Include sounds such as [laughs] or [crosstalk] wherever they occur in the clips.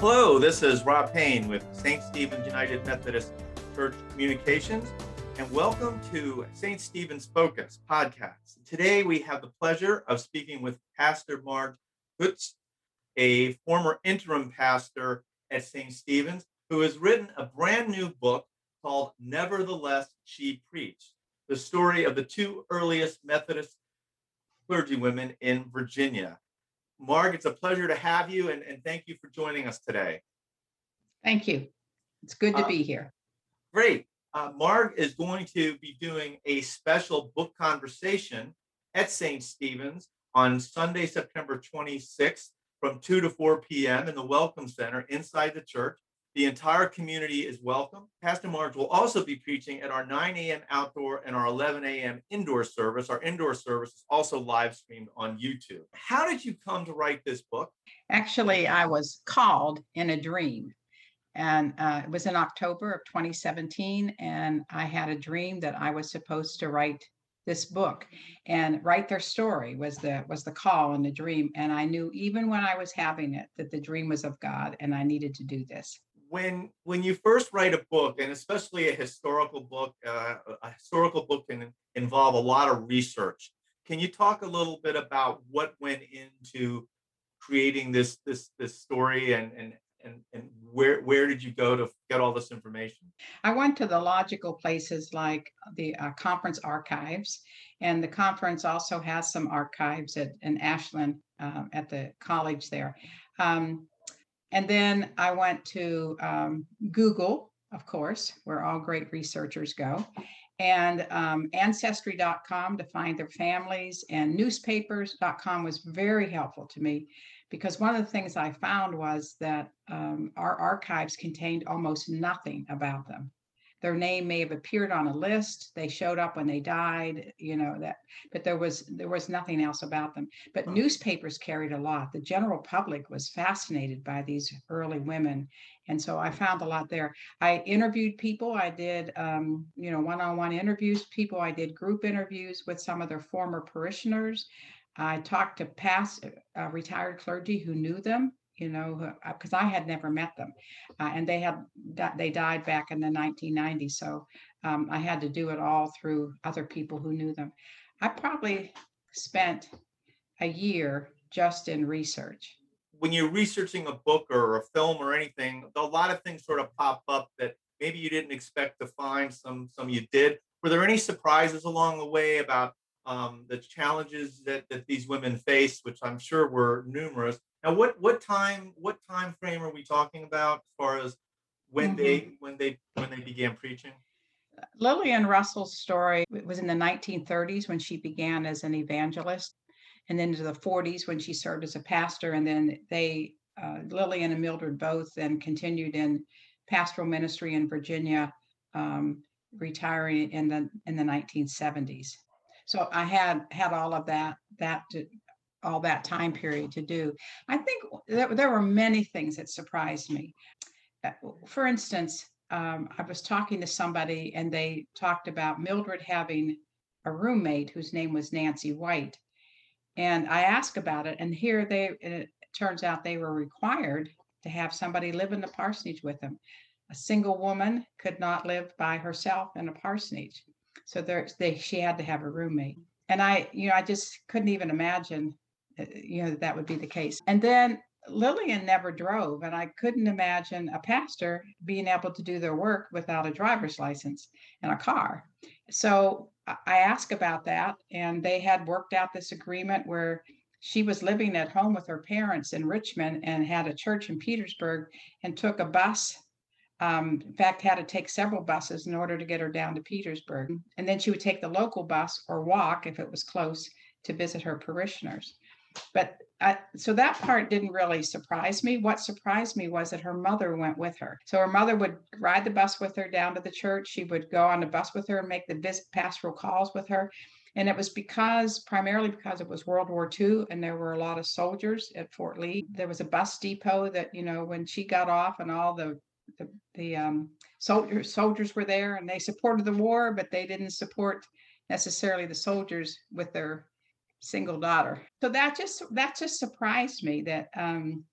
Hello, this is Rob Payne with St. Stephen's United Methodist Church Communications, and welcome to St. Stephen's Focus podcast. Today we have the pleasure of speaking with Pastor Marg Kutz, a former interim pastor at St. Stephen's, who has written a brand new book called Nevertheless She Preached, the story of the two earliest Methodist clergywomen in Virginia. Marg, it's a pleasure to have you and, and thank you for joining us today. Thank you. It's good to Uh, be here. Great. Uh, Marg is going to be doing a special book conversation at St. Stephen's on Sunday, September 26th from 2 to 4 p.m. in the Welcome Center inside the church. The entire community is welcome. Pastor Marg will also be preaching at our 9 a.m. outdoor and our 11 a.m. indoor service. Our indoor service is also live streamed on YouTube. How did you come to write this book? Actually, I was called in a dream. And uh, it was in October of 2017. And I had a dream that I was supposed to write this book and write their story was the was the call in the dream and i knew even when i was having it that the dream was of god and i needed to do this when when you first write a book and especially a historical book uh, a historical book can involve a lot of research can you talk a little bit about what went into creating this this this story and and and, and where where did you go to get all this information I went to the logical places like the uh, conference archives, and the conference also has some archives at in Ashland uh, at the college there. Um, and then I went to um, Google, of course, where all great researchers go, and um, ancestry.com to find their families, and newspapers.com was very helpful to me because one of the things I found was that um, our archives contained almost nothing about them. Their name may have appeared on a list. They showed up when they died, you know that, but there was there was nothing else about them. But newspapers carried a lot. The general public was fascinated by these early women, and so I found a lot there. I interviewed people. I did, um, you know, one-on-one interviews. People. I did group interviews with some of their former parishioners. I talked to past uh, retired clergy who knew them, you know, because I had never met them, uh, and they had they died back in the 1990s. So um, I had to do it all through other people who knew them. I probably spent a year just in research. when you're researching a book or a film or anything a lot of things sort of pop up that maybe you didn't expect to find some some you did were there any surprises along the way about um, the challenges that, that these women faced which i'm sure were numerous now what what time what time frame are we talking about as far as when they when they when they began preaching Lillian Russell's story was in the 1930s when she began as an evangelist, and then into the 40s when she served as a pastor. And then they, uh, Lillian and Mildred both, then continued in pastoral ministry in Virginia, um, retiring in the in the 1970s. So I had had all of that that to, all that time period to do. I think there, there were many things that surprised me. Uh, For instance, um, I was talking to somebody and they talked about Mildred having a roommate whose name was Nancy White. And I asked about it, and here they, and it turns out they were required to have somebody live in the parsonage with them. A single woman could not live by herself in a parsonage. So there, they, she had to have a roommate. And I, you know, I just couldn't even imagine, uh, you know, that, that would be the case. And then Lillian never drove, and I couldn't imagine a pastor being able to do their work without a driver's license and a car. So I I asked about that, and they had worked out this agreement where she was living at home with her parents in Richmond and had a church in Petersburg and took a bus. Um, in fact, had to take several buses in order to get her down to Petersburg. And then she would take the local bus or walk if it was close to visit her parishioners. But I, so that part didn't really surprise me. What surprised me was that her mother went with her. So her mother would ride the bus with her down to the church. She would go on the bus with her and make the vis- pastoral calls with her. And it was because, primarily because it was World War II and there were a lot of soldiers at Fort Lee. There was a bus depot that, you know, when she got off and all the the, the um, soldiers soldiers were there and they supported the war, but they didn't support necessarily the soldiers with their single daughter. So that just that just surprised me that um,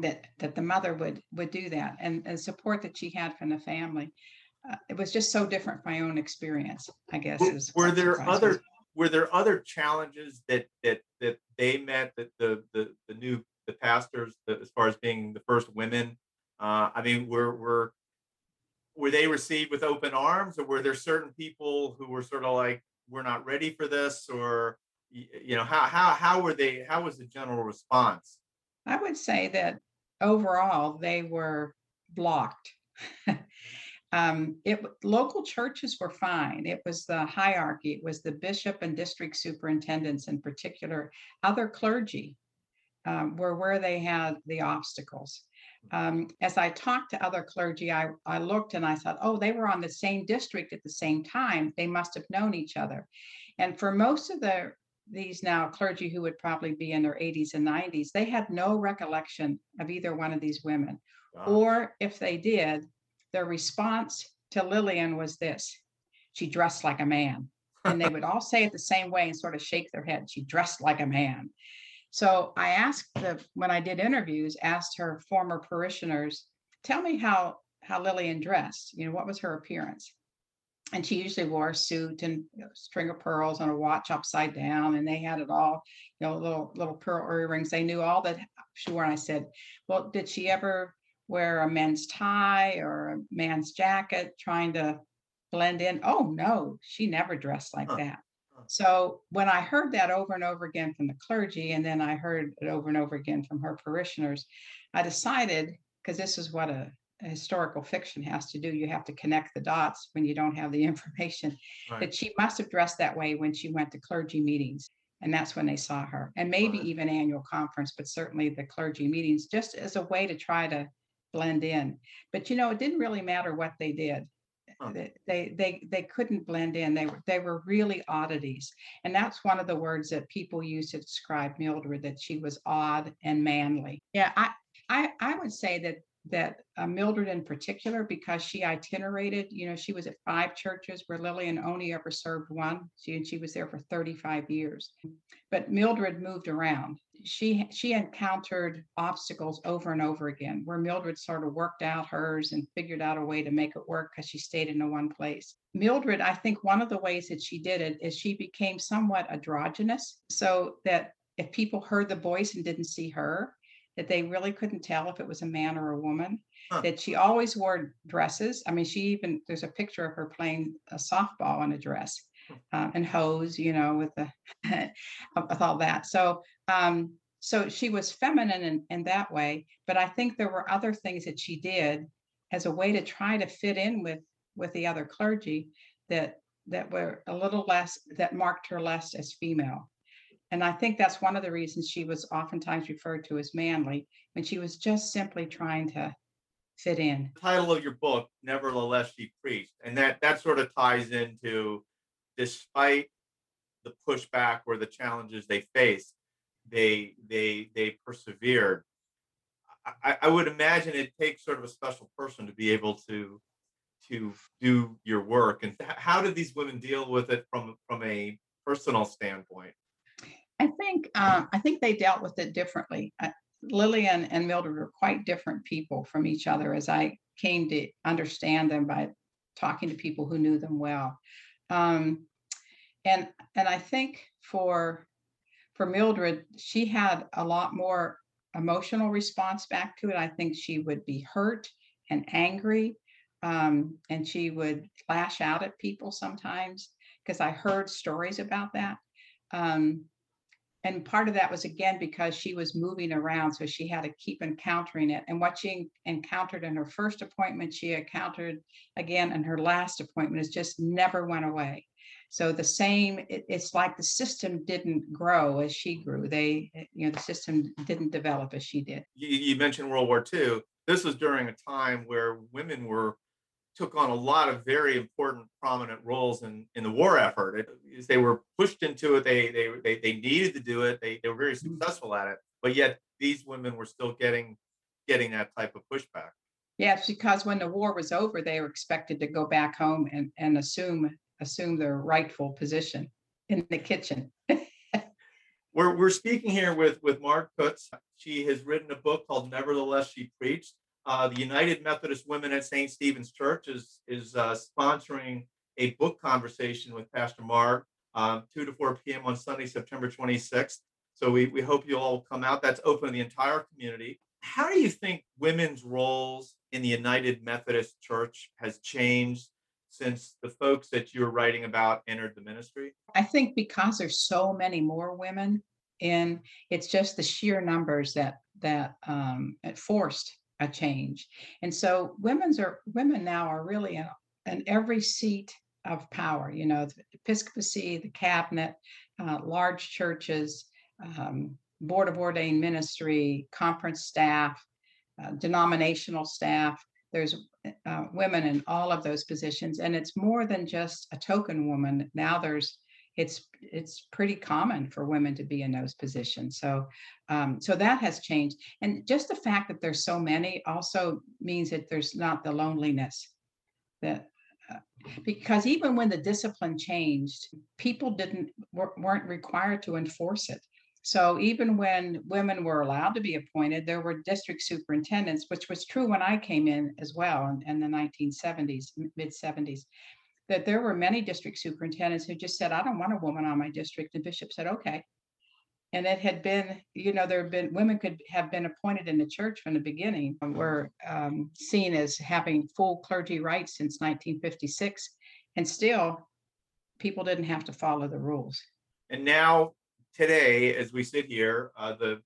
that that the mother would would do that and, and support that she had from the family. Uh, it was just so different from my own experience, I guess. Were, is were there other me. were there other challenges that that that they met that the the the new the pastors the, as far as being the first women? Uh, I mean, were were were they received with open arms, or were there certain people who were sort of like, "We're not ready for this," or you know, how how how were they? How was the general response? I would say that overall they were blocked. [laughs] um, it local churches were fine. It was the hierarchy. It was the bishop and district superintendents in particular. Other clergy um, were where they had the obstacles. Um, as I talked to other clergy, I, I looked and I thought, oh, they were on the same district at the same time. They must have known each other. And for most of the these now clergy who would probably be in their 80s and 90s, they had no recollection of either one of these women. Uh, Or if they did, their response to Lillian was this she dressed like a man. And they would all say it the same way and sort of shake their head. She dressed like a man. So I asked the when I did interviews, asked her former parishioners, tell me how how Lillian dressed. You know, what was her appearance? And she usually wore a suit and you know, string of pearls and a watch upside down, and they had it all, you know, little little pearl earrings. They knew all that she wore. And I said, Well, did she ever wear a men's tie or a man's jacket trying to blend in? Oh no, she never dressed like Huh. that. So when I heard that over and over again from the clergy, and then I heard it over and over again from her parishioners, I decided because this is what a, a historical fiction has to do. You have to connect the dots when you don't have the [laughs] information. right. That she must have dressed that way when she went to clergy meetings. And that's when they saw her, and maybe Right. even annual conference, but certainly the clergy meetings, just as a way to try to blend in. But you know, it didn't really matter what they did. They they they couldn't blend in. They were they were really oddities. And that's one of the words that people use to describe Mildred, that she was odd and manly. Yeah, I I, I would say that that uh, Mildred in particular, because she itinerated, you know, she was at five churches where Lillian only ever served one. She and she was there for 35 years. But Mildred moved around. She she encountered obstacles over and over again, where Mildred sort of worked out hers and figured out a way to make it work because she stayed in the one place. Mildred, I think one of the ways that she did it is she became somewhat androgynous, so that if people heard the voice and didn't see her, that they really couldn't tell if it was a man or a woman. Huh. That she always wore dresses. I mean, she even there's a picture of her playing a softball in a dress uh, and hose, you know, with the [laughs] with all that. So um, so she was feminine in, in that way, but I think there were other things that she did as a way to try to fit in with with the other clergy that that were a little less that marked her less as female. And I think that's one of the reasons she was oftentimes referred to as manly when she was just simply trying to fit in. title of your book, Nevertheless She Preached. And that that sort of ties into despite the pushback or the challenges they faced, they they they persevered. I, I would imagine it takes sort of a special person to be able to to do your work. And how did these women deal with it from from a personal standpoint? I think uh, I think they dealt with it differently. Lillian and Mildred were quite different people from each other, as I came to understand them by talking to people who knew them well. Um, and and I think for for Mildred, she had a lot more emotional response back to it. I think she would be hurt and angry, um, and she would lash out at people sometimes because I heard stories about that. Um, and part of that was again because she was moving around so she had to keep encountering it. And what she encountered in her first appointment she encountered again in her last appointment is just never went away. So the same it- it's like the system didn't grow as she grew. They eh, you know the system didn't develop as she did. You, you mentioned World War II. This was during a time where women were took on a lot of very important, prominent roles in, in the war effort. It, they were pushed into it. They they they, they needed to do it. They, they were very Mhm. successful at it. But yet these women were still getting getting that type of pushback. yes because when the war was over they were expected to go back home and and assume assume their rightful position in the kitchen [laughs] We're, we're speaking here with, with Marg Kutz. She has written a book called Nevertheless She Preached. Uh, the United Methodist Women at St. Stephen's Church is, is uh, sponsoring a book conversation with Pastor Marg, um, 2 to 4 p.m. on Sunday, September 26th. So we, we hope you all come out. That's open to the entire community. How do you think women's roles in the United Methodist Church has changed since the folks that you're writing about entered the ministry? I think because there's so many more women, and it's just the sheer numbers that that um, it forced a change. And so women's are women now are really in, in every seat of power. You know, the episcopacy, the cabinet, uh, large churches, um, board of ordained ministry, conference staff, uh, denominational staff. There's uh, women in all of those positions, and it's more than just a token woman. Now there's it's it's pretty common for women to be in those positions. So um, so that has changed, and just the fact that there's so many also means that there's not the loneliness that uh, because even when the discipline changed, people didn't weren't required to enforce it. So even when women were allowed to be appointed, there were district superintendents, which was true when I came in as well in, in the 1970s, mid 70s, that there were many district superintendents who just said, I don't want a woman on my district. The bishop said, okay. And it had been, you know, there have been women could have been appointed in the church from the beginning, were um, seen as having full clergy rights since 1956. And still, people didn't have to follow the rules. And now today, as we sit here, uh, the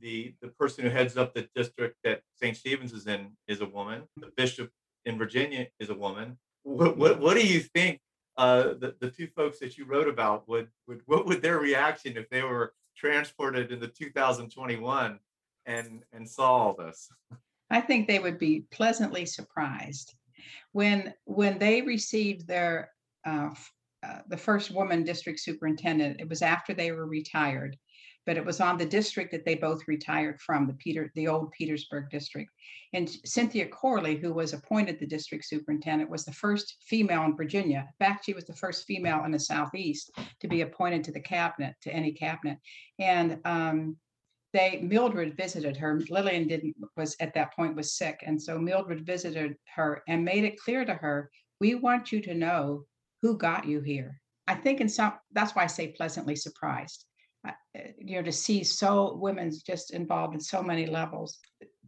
the the person who heads up the district that St. Stephen's is in is a woman. The bishop in Virginia is a woman. What what, what do you think? Uh, the the two folks that you wrote about would would what would their reaction if they were transported into 2021 and and saw all this? I think they would be pleasantly surprised when when they received their uh, uh, the first woman district superintendent. It was after they were retired, but it was on the district that they both retired from, the Peter, the old Petersburg district. And Cynthia Corley, who was appointed the district superintendent, was the first female in Virginia. In fact, she was the first female in the Southeast to be appointed to the cabinet, to any cabinet. And um, they Mildred visited her. Lillian didn't was at that point was sick, and so Mildred visited her and made it clear to her, we want you to know who got you here. I think in some that's why I say pleasantly surprised. Uh, you know, to see so women's just involved in so many levels,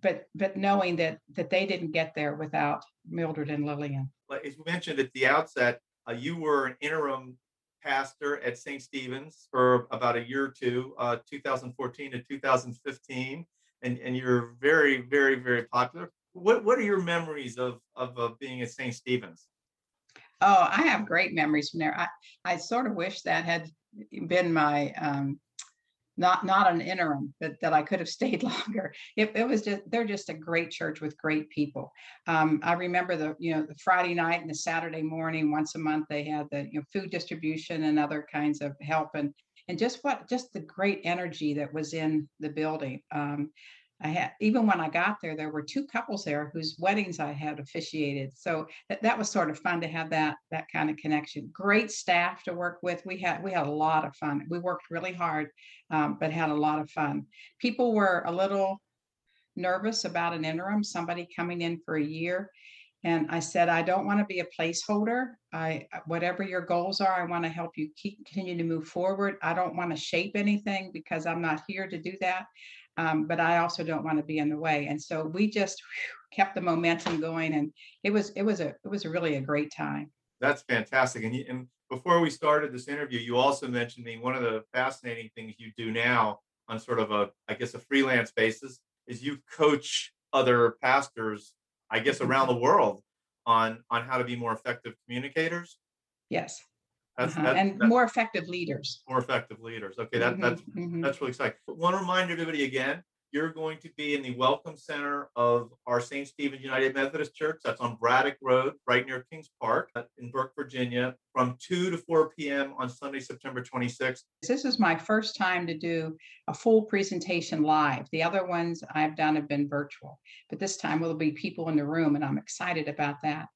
but but knowing that that they didn't get there without Mildred and Lillian. As you mentioned at the outset, uh, you were an interim pastor at St. Stephen's for about a year or two, uh, 2014 to 2015, and and you're very very very popular. What what are your memories of of, of being at St. Stephen's? Oh, I have great memories from there. I, I sort of wish that had been my um, not not an interim, but that I could have [laughs] stayed longer. It, it was just they're just a great church with great people. Um, I remember the you know the Friday night and the Saturday morning once a month they had the you know food distribution and other kinds of help and and just what just the great energy that was in the building. Um, I had even when I got there, there were two couples there whose weddings I had officiated. So that, that was sort of fun to have that that kind of connection. Great staff to work with. We had we had a lot of fun. We worked really hard, um, but had a lot of fun. People were a little nervous about an interim, somebody coming in for a year. And I said, I don't want to be a placeholder. I whatever your goals are, I want to help you keep continue to move forward. I don't want to shape anything because I'm not here to do that um, but I also don't want to be in the way. And so we just whew, kept the momentum going, and it was it was a it was really a great time. That's fantastic. And, you, and before we started this interview, you also mentioned me one of the fascinating things you do now on sort of a I guess a freelance basis is you coach other pastors, I guess around the world on on how to be more effective communicators. Yes. That's, uh-huh. and that's, more effective leaders. More effective leaders. Okay, that, mm-hmm, that's mm-hmm. that's really exciting. Want to remind everybody again, you're going to be in the Welcome Center of our St. Stephen United Methodist Church. That's on Braddock Road, right near Kings Park uh, in Burke, Virginia, from 2 to 4 p.m. on Sunday, September 26th. This is my first time to do a full presentation live. The other ones I've done have been virtual, but this time will be people in the room, and I'm excited about that.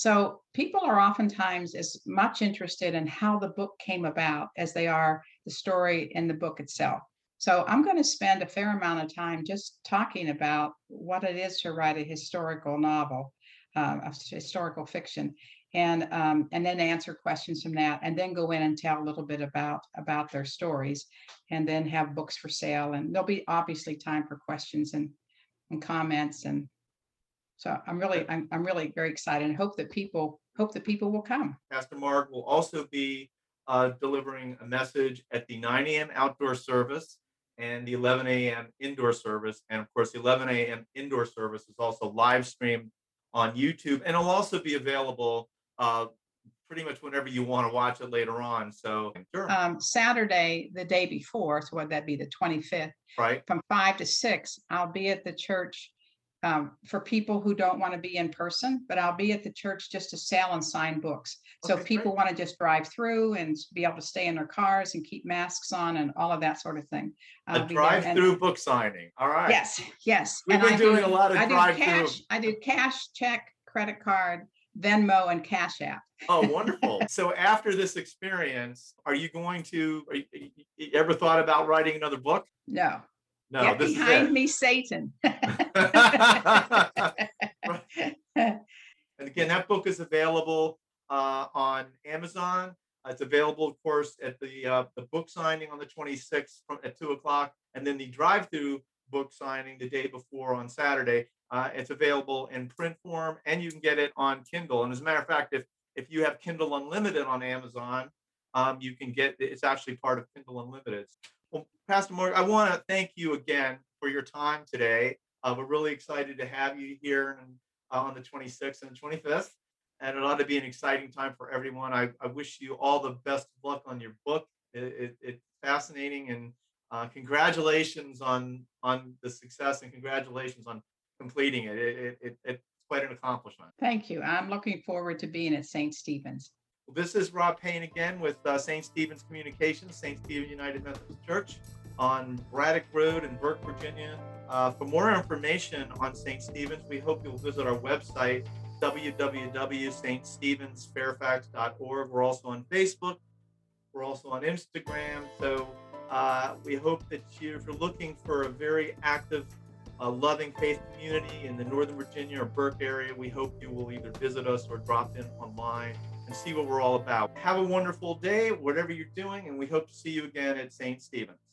So people are oftentimes as much interested in how the book came about as they are the story in the book itself. So I'm going to spend a fair amount of time just talking about what it is to write a historical novel, uh, historical fiction, and um, and then answer questions from that, and then go in and tell a little bit about about their stories, and then have books for sale, and there'll be obviously time for questions and and comments, and so I'm really I'm, I'm really very excited and hope that people hope that people will come. Pastor Marg will also be uh, delivering a message at the 9 a.m. outdoor service and the 11 a.m. indoor service, and of course the 11 a.m. indoor service is also live streamed on YouTube, and it'll also be available uh, pretty much whenever you want to watch it later on. So sure. um, Saturday, the day before, so would that be the 25th? Right. From five to six, I'll be at the church um, for people who don't want to be in person, but I'll be at the church just to sell and sign books. So okay, people want to just drive through and be able to stay in their cars and keep masks on and all of that sort of thing. I'll a drive-through book signing. All right. Yes, yes. We've and been I doing do, a lot of I drive-through. I do cash, check, credit card, Venmo and Cash App. oh, [laughs] wonderful. So after this experience, are you going to, you, you ever thought about writing another book? No. No, Get behind me, Satan. [laughs] [laughs] and again, that book is available uh, on Amazon. It's available, of course, at the uh, the book signing on the 26th from, at two o'clock, and then the drive-through book signing the day before on Saturday. Uh, it's available in print form and you can get it on Kindle. And as a matter of fact, if if you have Kindle Unlimited on Amazon, um, you can get it's actually part of Kindle Unlimited. Well, Pastor Morgan, I want to thank you again for your time today. Uh, we're really excited to have you here and, uh, on the 26th and 25th. And it ought to be an exciting time for everyone. I, I wish you all the best of luck on your book. It, it, it's fascinating and uh, congratulations on on the success and congratulations on completing it. It, it, It's quite an accomplishment. Thank you. I'm looking forward to being at St. Stephen's. This is Rob Payne again with uh, St. Stephen's Communications, St. Stephen United Methodist Church on Braddock Road in Burke, Virginia. Uh, for more information on St. Stephen's, we hope you'll visit our website, www.ststevensfairfax.org. We're also on Facebook. We're also on Instagram. So uh, we hope that you, if you're looking for a very active a loving faith community in the Northern Virginia or Burke area, we hope you will either visit us or drop in online and see what we're all about. Have a wonderful day, whatever you're doing, and we hope to see you again at St. Stephen's.